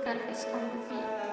Scarface on the beat.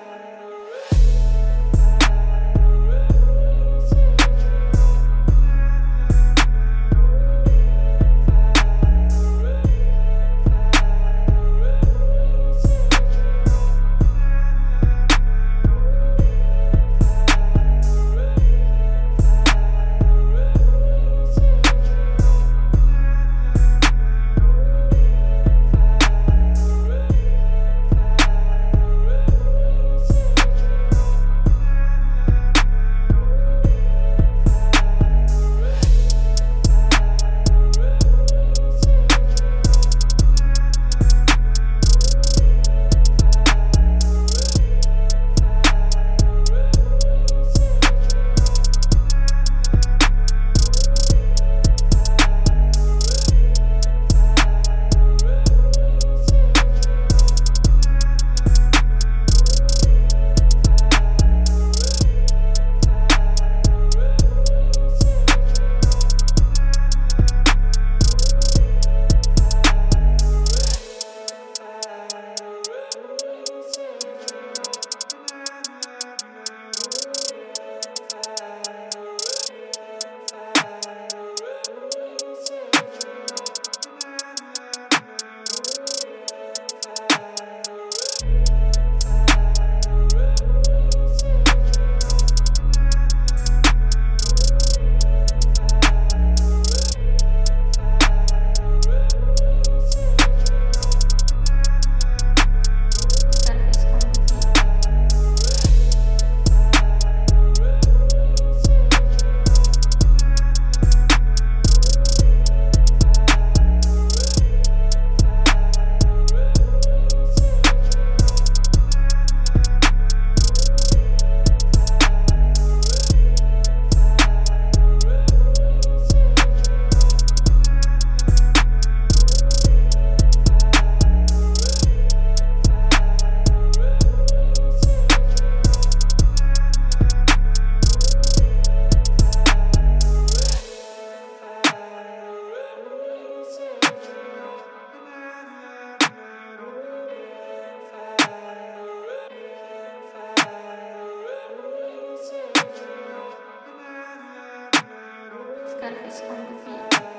Scarface on the beat.